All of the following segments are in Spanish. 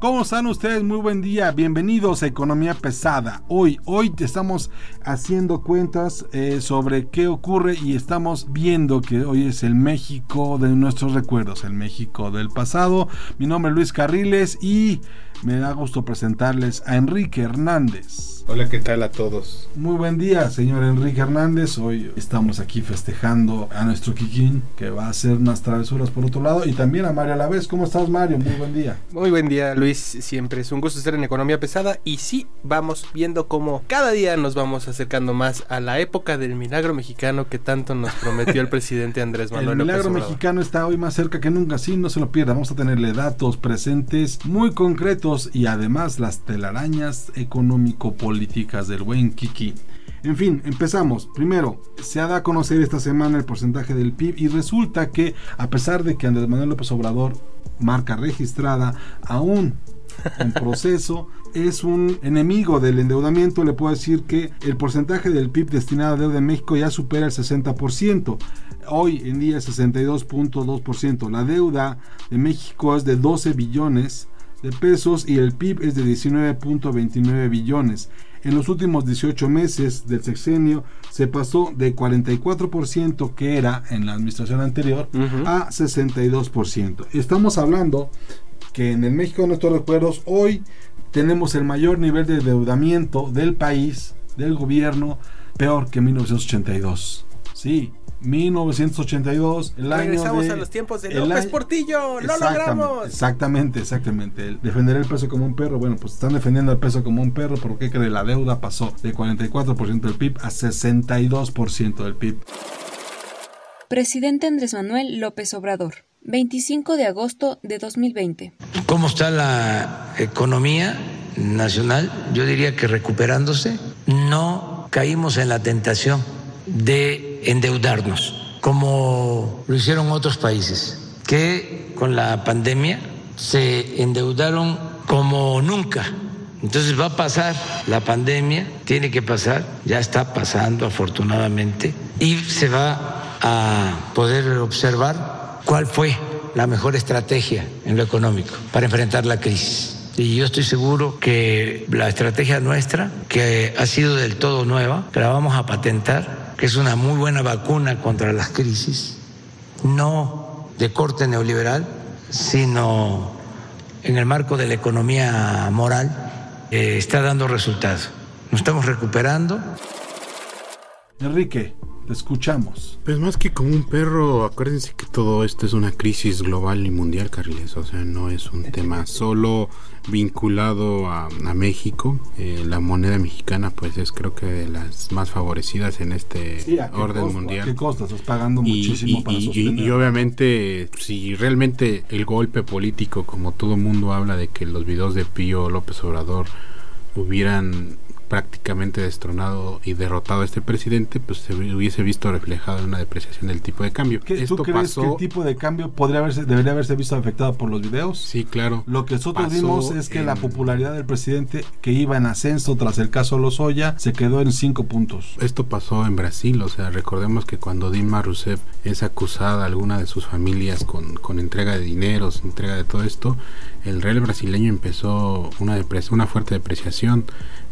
¿Cómo están ustedes? Muy buen día, bienvenidos a Economía Pesada. Hoy, hoy estamos haciendo cuentas eh, sobre qué ocurre y estamos viendo que hoy es el México de nuestros recuerdos, el México del pasado. Mi nombre es Luis Carriles y me da gusto presentarles a Enrique Hernández. Hola, ¿qué tal a todos? Muy buen día, señor Enrique Hernández. Hoy estamos aquí festejando a nuestro Kikín, que va a hacer unas travesuras por otro lado, y también a Mario a la vez. ¿Cómo estás, Mario? Muy buen día. Muy buen día, Luis. Siempre es un gusto estar en Economía Pesada. Y sí, vamos viendo cómo cada día nos vamos acercando más a la época del milagro mexicano que tanto nos prometió el presidente Andrés Manuel El López milagro Obrador. mexicano está hoy más cerca que nunca, sí, no se lo pierda. Vamos a tenerle datos presentes muy concretos y además las telarañas económico-políticas del buen Kiki. En fin, empezamos. Primero, se ha dado a conocer esta semana el porcentaje del PIB y resulta que a pesar de que Andrés Manuel López Obrador, marca registrada, aún en proceso, es un enemigo del endeudamiento, le puedo decir que el porcentaje del PIB destinado a deuda en México ya supera el 60%. Hoy en día es 62.2%. La deuda de México es de 12 billones de pesos y el PIB es de 19.29 billones. En los últimos 18 meses del sexenio se pasó de 44% que era en la administración anterior a 62%. Estamos hablando que en el México de nuestros recuerdos hoy tenemos el mayor nivel de endeudamiento del país, del gobierno, peor que 1982. Sí, 1982, el año Regresamos a los tiempos de López año- Portillo. ¡Lo Exactamente, logramos! Exactamente, exactamente. El defender el peso como un perro. Bueno, pues están defendiendo el peso como un perro. ¿Por qué cree? La deuda pasó de 44% del PIB a 62% del PIB. Presidente Andrés Manuel López Obrador, 25 de agosto de 2020. ¿Cómo está la economía nacional? Yo diría que recuperándose. No caímos en la tentación de endeudarnos, como lo hicieron otros países, que con la pandemia se endeudaron como nunca. Entonces va a pasar la pandemia, tiene que pasar, ya está pasando afortunadamente, y se va a poder observar cuál fue la mejor estrategia en lo económico para enfrentar la crisis. Y yo estoy seguro que la estrategia nuestra, que ha sido del todo nueva, que la vamos a patentar, que es una muy buena vacuna contra las crisis, no de corte neoliberal, sino en el marco de la economía moral, eh, está dando resultados. Nos estamos recuperando. Enrique, te escuchamos. Pues más que como un perro, acuérdense que todo esto es una crisis global y mundial, Carles. O sea, no es un tema solo vinculado a, a México. Eh, la moneda mexicana, pues es creo que de las más favorecidas en este Sí, ¿a qué orden costo? ¿A mundial. qué costo? Estás pagando Y, muchísimo y- para y- sostener. y obviamente, si realmente el golpe político, como todo mundo habla de que los videos de Pío López Obrador hubieran prácticamente destronado y derrotado a este presidente, pues se hubiese visto reflejado en una depreciación del tipo de cambio. ¿Qué, Esto ¿Tú crees pasó, que el tipo de cambio podría haberse, debería haberse visto afectado por los videos? sí, claro. Lo que nosotros Pasó vimos es que la popularidad del presidente, que iba en ascenso tras el caso Lozoya, se quedó en cinco puntos. Esto pasó en Brasil, o sea, recordemos que cuando Dilma Rousseff es acusada, alguna de sus familias, con, con entrega de dineros, entrega de todo esto, el real brasileño empezó una, una fuerte depreciación.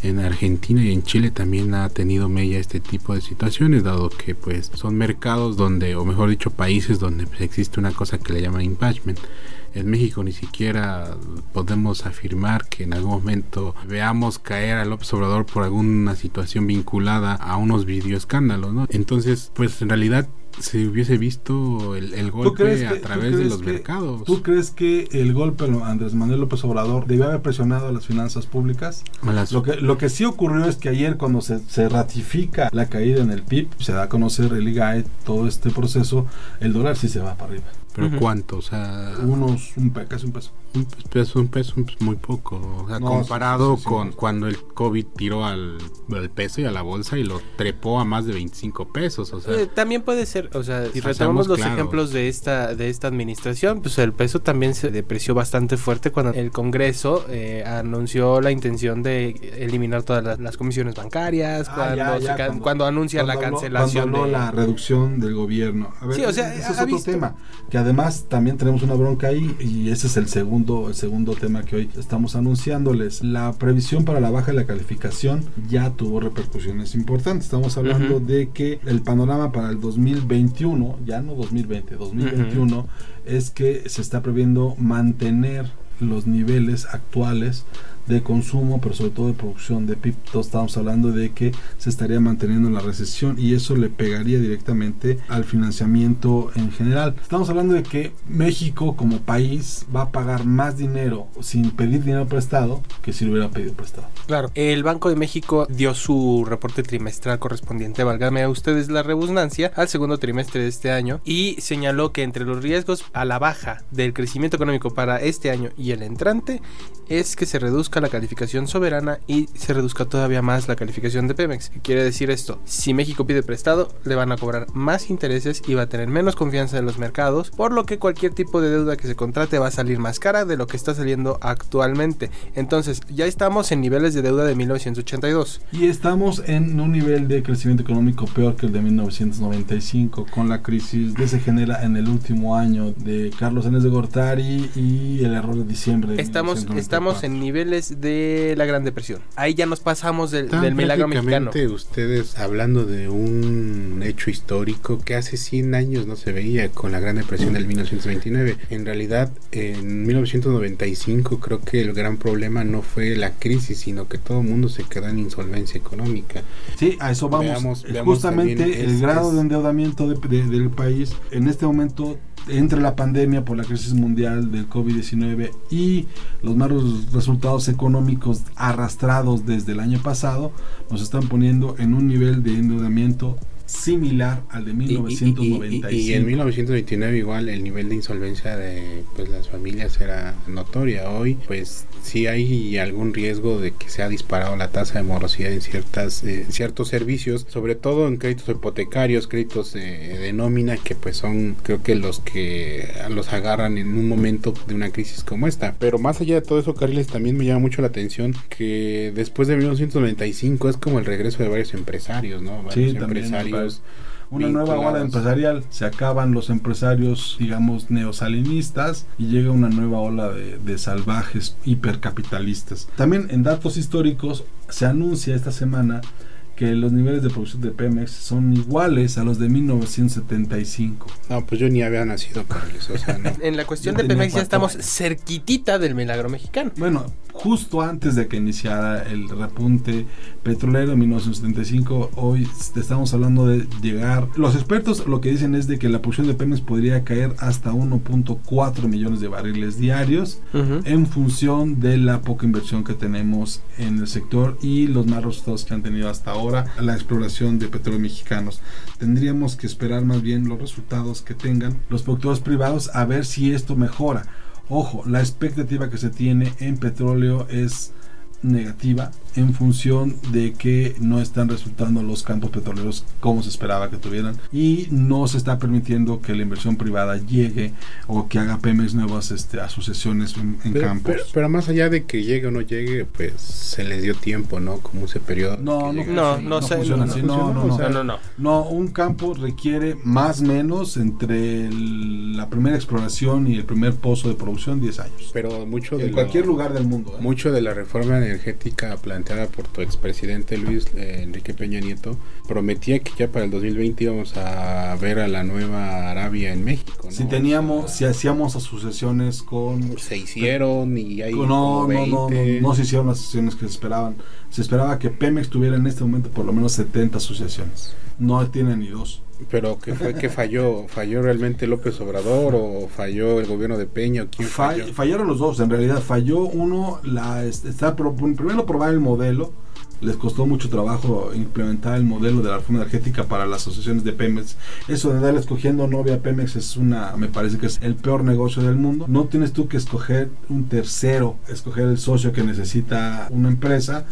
En Argentina y en Chile también ha tenido mella este tipo de situaciones, dado que pues son mercados donde, o mejor dicho, países donde pues, existe una cosa que le llaman impeachment. En México ni siquiera podemos afirmar que en algún momento veamos caer a López Obrador por alguna situación vinculada a unos videoescándalos, ¿no? Entonces, pues en realidad se hubiese visto el, el ¿Tú golpe que- a través de los que- mercados. ¿Tú crees que el golpe Andrés Manuel López Obrador debió haber presionado a las finanzas públicas? Las- Lo que, lo que sí ocurrió es que ayer cuando se, se ratifica la caída en el PIB, se da a conocer el IGAE, todo este proceso, el dólar sí se va para arriba. Pero cuánto, o sea, Unos, un pe- casi un peso. un peso, un peso es muy poco, o sea, No, comparado sí, sí, sí, con sí. cuando el COVID tiró al, al peso y a la bolsa y lo trepó a más de 25 pesos, o sea, Eh, también puede ser, o sea, si retomamos los ejemplos de esta de esta administración, pues el peso también se depreció bastante fuerte cuando el Congreso eh, anunció la intención de eliminar todas las, las comisiones bancarias, Ah, cuando, ya, se ya, cuando- cuando anuncia la Cuando cancelación cuando habló de la reducción del gobierno. A ver, Sí, o sea, ese ha- es ha otro visto- tema. Que además también tenemos una bronca ahí y ese es el segundo, el segundo tema que hoy estamos anunciándoles. La previsión para la baja de la calificación ya tuvo repercusiones importantes. Estamos hablando de que el panorama para el 2021, ya no 2020, 2021, es que se está previendo mantener los niveles actuales de consumo, pero sobre todo de producción de PIB. Todos estamos hablando de que se estaría manteniendo la recesión y eso le pegaría directamente al financiamiento en general. Estamos hablando de que México como país va a pagar más dinero sin pedir dinero prestado que si lo hubiera pedido prestado. Claro. El Banco de México dio su reporte trimestral correspondiente, válgame a ustedes la redundancia, al segundo trimestre de este año y señaló que entre los riesgos a la baja del crecimiento económico para este año y el entrante es que se reduzca la calificación soberana y se reduzca todavía más la calificación de Pemex. ¿Qué quiere decir esto? Si México pide prestado, le van a cobrar más intereses y va a tener menos confianza en los mercados, por lo que cualquier tipo de deuda que se contrate va a salir más cara de lo que está saliendo actualmente. Entonces, ya estamos en niveles de deuda de 1982. Y estamos en un nivel de crecimiento económico peor que el de 1995, con la crisis que se genera en el último año de Carlos Enes de Gortari y el error de diciembre. De Estamos, 1994. estamos en niveles de la Gran Depresión. Ahí ya nos pasamos del, del milagro mexicano. ustedes hablando de un hecho histórico que hace 100 años no se veía con la Gran Depresión del 1929. En realidad, en 1995 creo que el gran problema no fue la crisis, sino que todo el mundo se quedó en insolvencia económica. Sí, a eso vamos. Veamos- veamos Justamente el es- grado de endeudamiento de- de- del país en este momento entre la pandemia por la crisis mundial del COVID-19 y los malos resultados económicos arrastrados desde el año pasado nos están poniendo en un nivel de endeudamiento similar al de Y- y- y- y- 1995. Y, en 1929 igual el nivel de insolvencia de pues las familias era notoria. Hoy pues sí hay algún riesgo de que se ha disparado la tasa de morosidad en ciertas eh, ciertos servicios, sobre todo en créditos hipotecarios, créditos de, de nómina que pues son creo que los que los agarran en un momento de una crisis como esta. Pero más allá de todo eso, Carles, también me llama mucho la atención que después de 1995 es como el regreso de varios empresarios, ¿no? Varios Sí, también, empresarios una nueva ola empresarial. Se acaban los empresarios, digamos, neosalinistas y llega una nueva ola de, de salvajes hipercapitalistas. También en datos históricos se anuncia esta semana que los niveles de producción de Pemex son iguales a los de 1975. No, pues yo ni había nacido, Carlos. O sea, no. En la cuestión Yo de Pemex ya estamos años. cerquitita del milagro mexicano. Bueno, justo antes de que iniciara el repunte petrolero en 1975, hoy estamos hablando de llegar. Los expertos lo que dicen es de que la producción de Pemex podría caer hasta 1.4 millones de barriles diarios en función de la poca inversión que tenemos en el sector y los malos resultados que han tenido hasta ahora la exploración de petróleo mexicanos. Tendríamos que esperar más bien los resultados que tengan los productores privados a ver si esto mejora. Ojo, la expectativa que se tiene en petróleo es negativa en función de que no están resultando los campos petroleros como se esperaba que tuvieran y no se está permitiendo que la inversión privada llegue o que haga Pemex nuevas este, asociaciones en, en pero, campos. pero- pero más allá de que llegue o no llegue, pues se les dio tiempo, ¿no? Como ese periodo. No, no. No, no sé, funciona no, así, no no, no, o no. sea, No, no, no. No, un campo requiere más o menos entre el- la primera exploración y el primer pozo de producción 10 años. Pero mucho de En lo- cualquier lugar del mundo. ¿eh? Mucho de la reforma energética planteada por tu expresidente Luis eh, Enrique Peña Nieto prometía que ya para el 2020 íbamos a ver a la nueva Arabia en México. ¿no? Si O teníamos, si hacíamos asociaciones con se hicieron y hay No, como no, no, no, 20. no se hicieron las asociaciones que se esperaban. Se esperaba que Pemex tuviera en este momento por lo menos 70 asociaciones. No tiene ni dos. Pero que fue que falló, falló realmente López Obrador o falló el gobierno de Peña, ¿o quién falló? fallaron los dos, en realidad falló uno, la está primero probar el modelo, les costó mucho trabajo implementar el modelo de la reforma energética para las asociaciones de Pemex. Eso de darle escogiendo novia a Pemex es una, me parece que es el peor negocio del mundo. No tienes tú que escoger un tercero, escoger el socio que necesita una empresa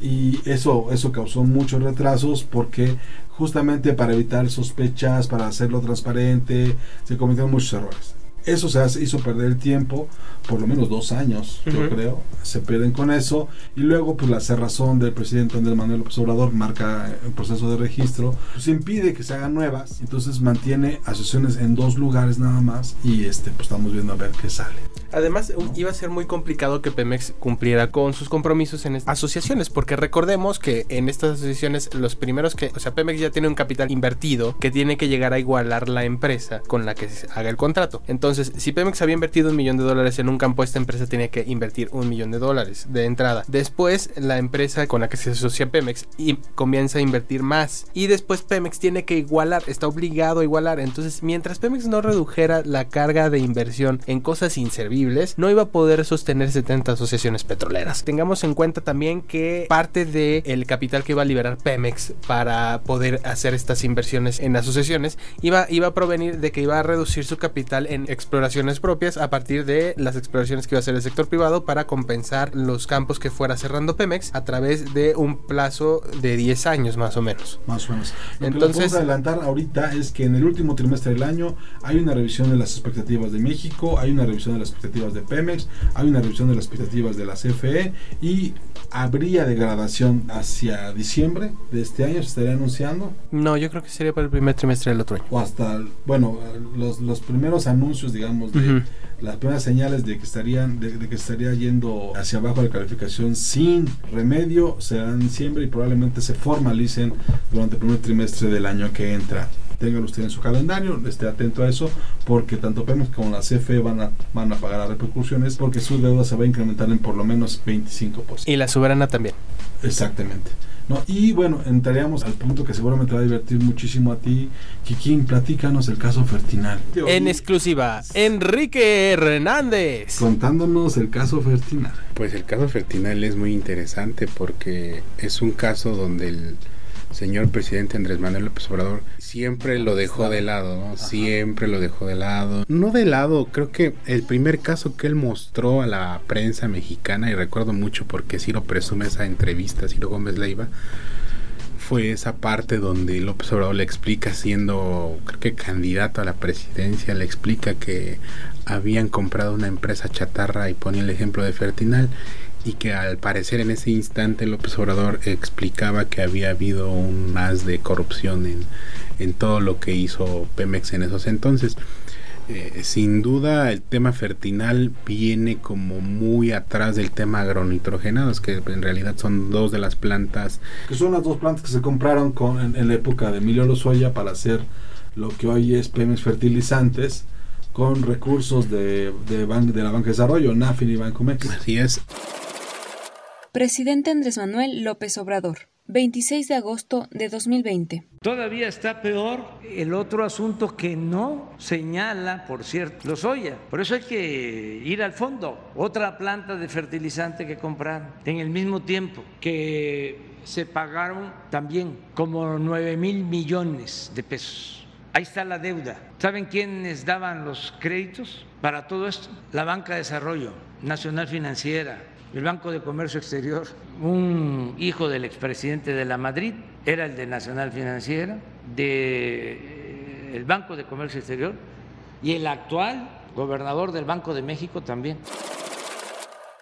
y eso, eso causó muchos retrasos porque justamente para evitar sospechas, para hacerlo transparente, se cometieron muchos errores. Eso se hizo perder el tiempo, por lo menos dos años, yo creo. Se pierden con eso. Y luego, pues la cerrazón del presidente Andrés Manuel López Obrador marca el proceso de registro, pues impide que se hagan nuevas. Entonces mantiene asociaciones en dos lugares nada más. Y este, pues estamos viendo a ver qué sale. Además, iba a ser muy complicado que Pemex cumpliera con sus compromisos en estas asociaciones, porque recordemos que en estas asociaciones, los primeros que, o sea, Pemex ya tiene un capital invertido que tiene que llegar a igualar la empresa con la que se haga el contrato. Entonces, entonces, si Pemex había invertido un millón de dólares en un campo, esta empresa tenía que invertir un millón de dólares de entrada. Después, la empresa con la que se asocia Pemex y comienza a invertir más. Y después Pemex tiene que igualar, está obligado a igualar. Entonces, mientras Pemex no redujera la carga de inversión en cosas inservibles, no iba a poder sostener 70 asociaciones petroleras. Tengamos en cuenta también que parte del capital que iba a liberar Pemex para poder hacer estas inversiones en asociaciones iba, iba a provenir de que iba a reducir su capital en exploraciones propias a partir de las exploraciones que iba a hacer el sector privado para compensar los campos que fuera cerrando Pemex a través de un plazo de 10 años más o menos. Más o menos. Lo Entonces, que adelantar ahorita es que en el último trimestre del año hay una revisión de las expectativas de México, hay una revisión de las expectativas de Pemex, hay una revisión de las expectativas de la CFE y habría degradación hacia diciembre de este año, se estaría anunciando. No, yo creo que sería para el primer trimestre del otro año. O hasta, bueno, los, los primeros anuncios digamos, de las primeras señales de que estarían, de, que estaría yendo hacia abajo la calificación sin remedio serán en diciembre y probablemente se formalicen durante el primer trimestre del año que entra. Téngalo usted en su calendario, esté atento a eso, porque tanto Pemex como la CFE van a, van a pagar las repercusiones, porque su deuda se va a incrementar en por lo menos 25%. Y la soberana también. Exactamente. Y bueno, entraríamos al punto que seguramente va a divertir muchísimo a ti. Kikín, platícanos el caso Fertinal. En exclusiva, Enrique Hernández. Contándonos el caso Fertinal. Pues el caso Fertinal es muy interesante porque es un caso donde el señor presidente Andrés Manuel López Obrador siempre lo dejó de lado, ¿no? Siempre lo dejó de lado. No de lado, creo que el primer caso que él mostró a la prensa mexicana, y recuerdo mucho porque Ciro presume esa entrevista, Ciro Gómez Leiva, fue esa parte donde López Obrador le explica, siendo creo que candidato a la presidencia, le explica que habían comprado una empresa chatarra y ponía el ejemplo de Fertinal y que al parecer en ese instante López Obrador explicaba que había habido un más de corrupción en, en todo lo que hizo Pemex en esos entonces. Eh, sin duda el tema fertinal viene como muy atrás del tema agronitrogenados, que en realidad son dos de las plantas. Que son las dos plantas que se compraron con, en, la época de Emilio Lozoya para hacer lo que hoy es Pemex Fertilizantes con recursos de, de, de la Banca de Desarrollo, NAFIN y Bancomex. Así es. Presidente Andrés Manuel López Obrador, 26 de agosto de 2020. Todavía está peor el otro asunto que no señala, por cierto, los Lozoya. Por eso hay que ir al fondo. Otra planta de fertilizante que compraron en el mismo tiempo, que se pagaron también como 9 mil millones de pesos. Ahí está la deuda. ¿Saben quiénes daban los créditos para todo esto? La Banca de Desarrollo Nacional Financiera, el Banco de Comercio Exterior, un hijo del expresidente de la Madrid, era el de Nacional Financiera, del de, eh, Banco de Comercio Exterior, y el actual gobernador del Banco de México también.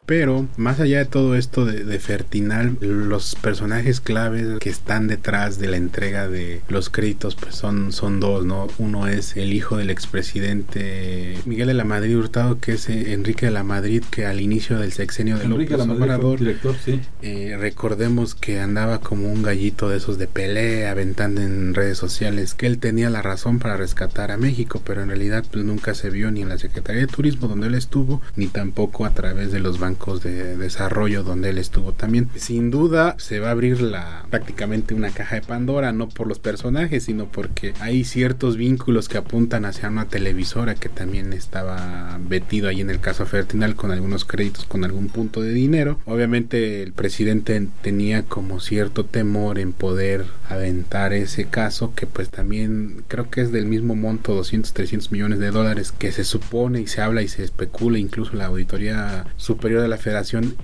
Pero más allá de todo esto de, Fertinal, los personajes claves que están detrás de la entrega de los créditos pues son, son dos, ¿no? Uno es el hijo del expresidente Miguel de la Madrid Hurtado, que es eh, Enrique de la Madrid, que al inicio del sexenio de Enrique López Obrador, director, sí. Eh, recordemos que andaba como un gallito de esos de pelea, aventando en redes sociales que él tenía la razón para rescatar a México, pero en realidad pues nunca se vio ni en la Secretaría de Turismo donde él estuvo, ni tampoco a través de los bancos de desarrollo donde él estuvo también. Sin duda se va a abrir la prácticamente una caja de Pandora, no por los personajes, sino porque hay ciertos vínculos que apuntan hacia una televisora que también estaba metido ahí en el caso Fertinal con algunos créditos, con algún punto de dinero. Obviamente el presidente tenía como cierto temor en poder aventar ese caso que pues también creo que es del mismo monto 200 300 millones de dólares que se supone y se habla y se especula incluso la auditoría superior de la federación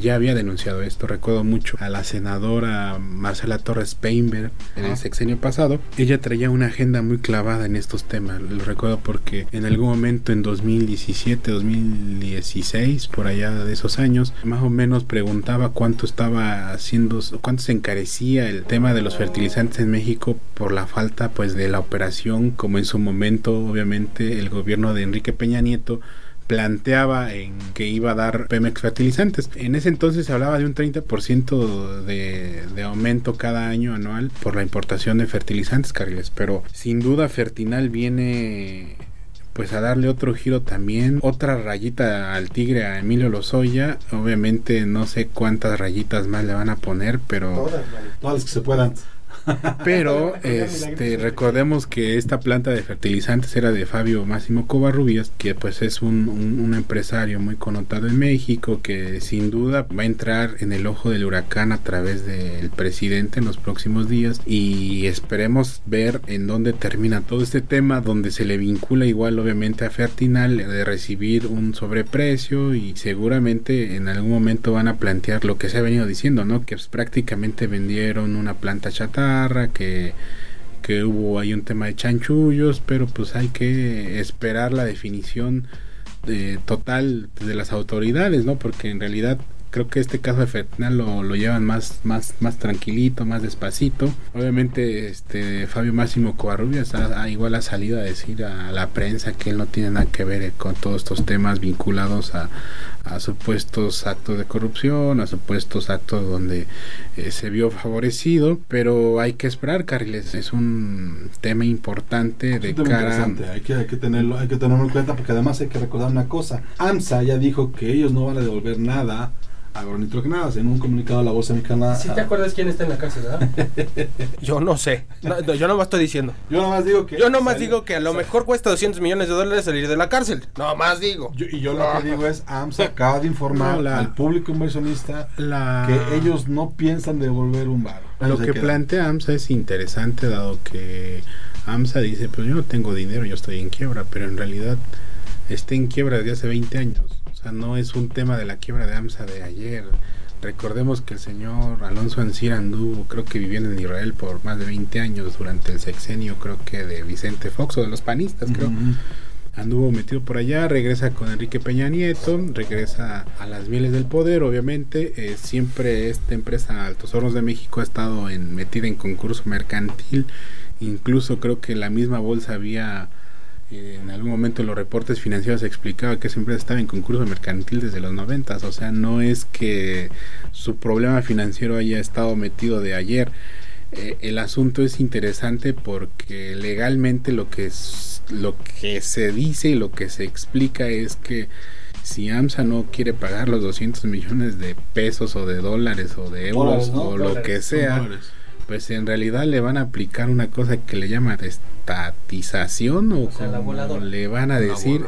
ya había denunciado esto. Recuerdo mucho a la senadora Marcela Torres Peinberg en el sexenio pasado. Ella traía una agenda muy clavada en estos temas. Lo recuerdo porque en algún momento en 2017, 2016, por allá de esos años, más o menos preguntaba cuánto estaba haciendo, cuánto se encarecía el tema de los fertilizantes en México por la falta pues de la operación, como en su momento obviamente el gobierno de Enrique Peña Nieto planteaba en que iba a dar Pemex fertilizantes. En ese entonces se hablaba de un 30% de, de aumento cada año anual por la importación de fertilizantes, Carles, pero sin duda Fertinal viene pues a darle otro giro también, otra rayita al tigre a Emilio Lozoya, obviamente no sé cuántas rayitas más le van a poner, pero todas, todas las que se puedan. Pero este, recordemos que esta planta de fertilizantes era de Fabio Máximo Covarrubias, que pues es un, un, empresario muy connotado en México, que sin duda va a entrar en el ojo del huracán a través del presidente en los próximos días y esperemos ver en dónde termina todo este tema, donde se le vincula igual obviamente a Fertinal de recibir un sobreprecio y seguramente en algún momento van a plantear lo que se ha venido diciendo, ¿no? Que pues, prácticamente vendieron una planta chata que, que hubo hay un tema de chanchullos, pero pues hay que esperar la definición de, total de las autoridades, ¿no? Porque en realidad creo que este caso de Fernal lo, lo, llevan más, más, más tranquilito, más despacito. Obviamente, este Fabio Máximo Covarrubias ha, igual ha salido a decir a la prensa que él no tiene nada que ver con todos estos temas vinculados a, a supuestos actos de corrupción, a supuestos actos donde eh, se vio favorecido, pero hay que esperar, Carles, es un tema importante de cara. Hay que, hay que tenerlo, hay que tenerlo en cuenta porque además hay que recordar una cosa. AMSA ya dijo que ellos no van a devolver nada agronitrogenadas. En un comunicado a la Bolsa Mexicana. ¿Sí te acuerdas quién está en la cárcel, verdad? yo no sé. No, yo nomás estoy diciendo. Yo nomás digo que. Yo nomás digo que a lo mejor cuesta 200 millones de dólares salir de la cárcel. Nomás digo. y yo lo que digo es: AMSA acaba de informar al público inversionista que ellos no piensan devolver un bar. Lo que plantea AMSA es interesante, dado que AMSA dice: Pues yo no tengo dinero, yo estoy en quiebra, pero en realidad está en quiebra desde hace 20 años no es un tema de la quiebra de AMSA de ayer. Recordemos que el señor Alonso Ancir anduvo, creo que viviendo en Israel por más de 20 años durante el sexenio, creo que de Vicente Fox o de los panistas, creo. Anduvo metido por allá, regresa con Enrique Peña Nieto, regresa a las mieles del poder, obviamente. Eh, siempre esta empresa Altos Hornos de México ha estado en, metida en concurso mercantil. Incluso creo que la misma bolsa había en algún momento en los reportes financieros explicaba que esa empresa estaba en concurso mercantil desde los noventas, o sea, no es que su problema financiero haya estado metido de ayer. Eh, el asunto es interesante porque legalmente lo que es, lo que se dice y lo que se explica es que si AMSA no quiere pagar los 200 millones de pesos o de dólares o de euros o lo que sea, pues en realidad le van a aplicar una cosa que le llaman estatización o, como le van a decir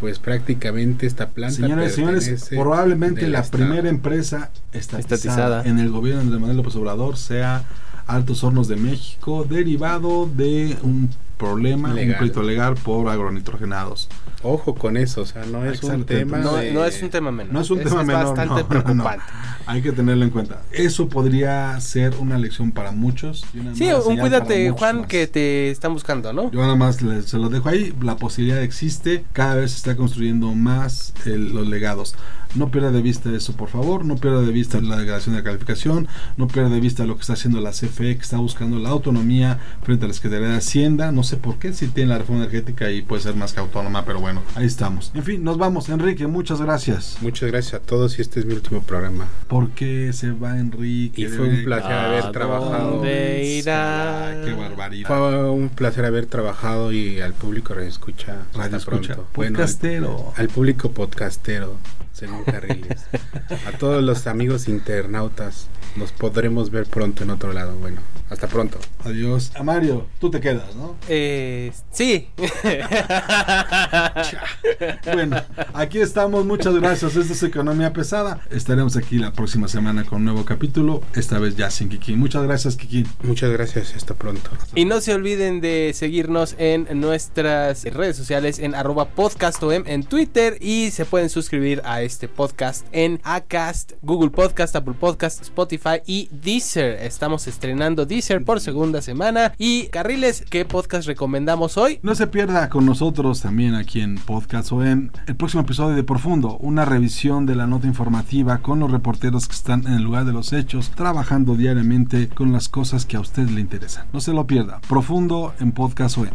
pues prácticamente esta planta señores señores probablemente la primera empresa estatizada, en el gobierno de Manuel López Obrador sea Altos Hornos de México derivado de un problema, un pleito legal por agronitrogenados. Ojo con eso, o sea, no es un tema no, es un tema menor. No es un tema menor, bastante preocupante. Hay que tenerlo en cuenta. Eso podría ser una lección para muchos. sí, un cuídate, Juan, que te están buscando, ¿no? Yo nada más se lo dejo ahí. La posibilidad existe. Cada vez se está construyendo más los legados. No pierda de vista eso, por favor. No pierda de vista la degradación de la calificación. No pierda de vista lo que está haciendo la CFE, que está buscando la autonomía frente a la Secretaría de Hacienda. No sé por qué, si tiene la reforma energética y puede ser más que autónoma, pero bueno, ahí estamos. En fin, nos vamos. Enrique, muchas gracias. Muchas gracias a todos y este es mi último programa. ¿Por qué se va Enrique? Y fue un placer haber trabajado. Qué barbaridad. Fue un placer haber trabajado y al público escucha. Radio escucha. Podcastero. al público podcastero según Carriles. A todos los amigos internautas, nos podremos ver pronto en otro lado. Bueno, hasta pronto. Adiós. A Mario, tú te quedas, ¿no? Eh, sí. bueno, aquí estamos. Muchas gracias. Esto es Economía Pesada. Estaremos aquí la próxima semana con un nuevo capítulo. Esta vez ya sin Kiki. Muchas gracias, Kiki. Muchas gracias. Hasta pronto. Y no se olviden de seguirnos en nuestras redes sociales en arroba podcastom en Twitter y se pueden suscribir a este podcast en Acast, Google Podcast, Apple Podcast, Spotify y Deezer. Estamos estrenando Deezer por segunda semana. Y Carriles, ¿qué podcast recomendamos hoy? No se pierda con nosotros también aquí en Podcast OM el próximo episodio de Profundo, una revisión de la nota informativa con los reporteros que están en el lugar de los hechos, trabajando diariamente con las cosas que a usted le interesan. No se lo pierda. Profundo en Podcast OM.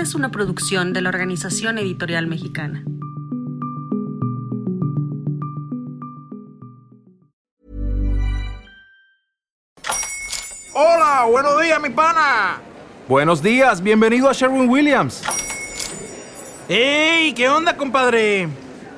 Esta es una producción de la Organización Editorial Mexicana. Hola, buenos días, mi pana. Buenos días, bienvenido a Sherwin Williams. ¡Ey! ¿Qué onda, compadre?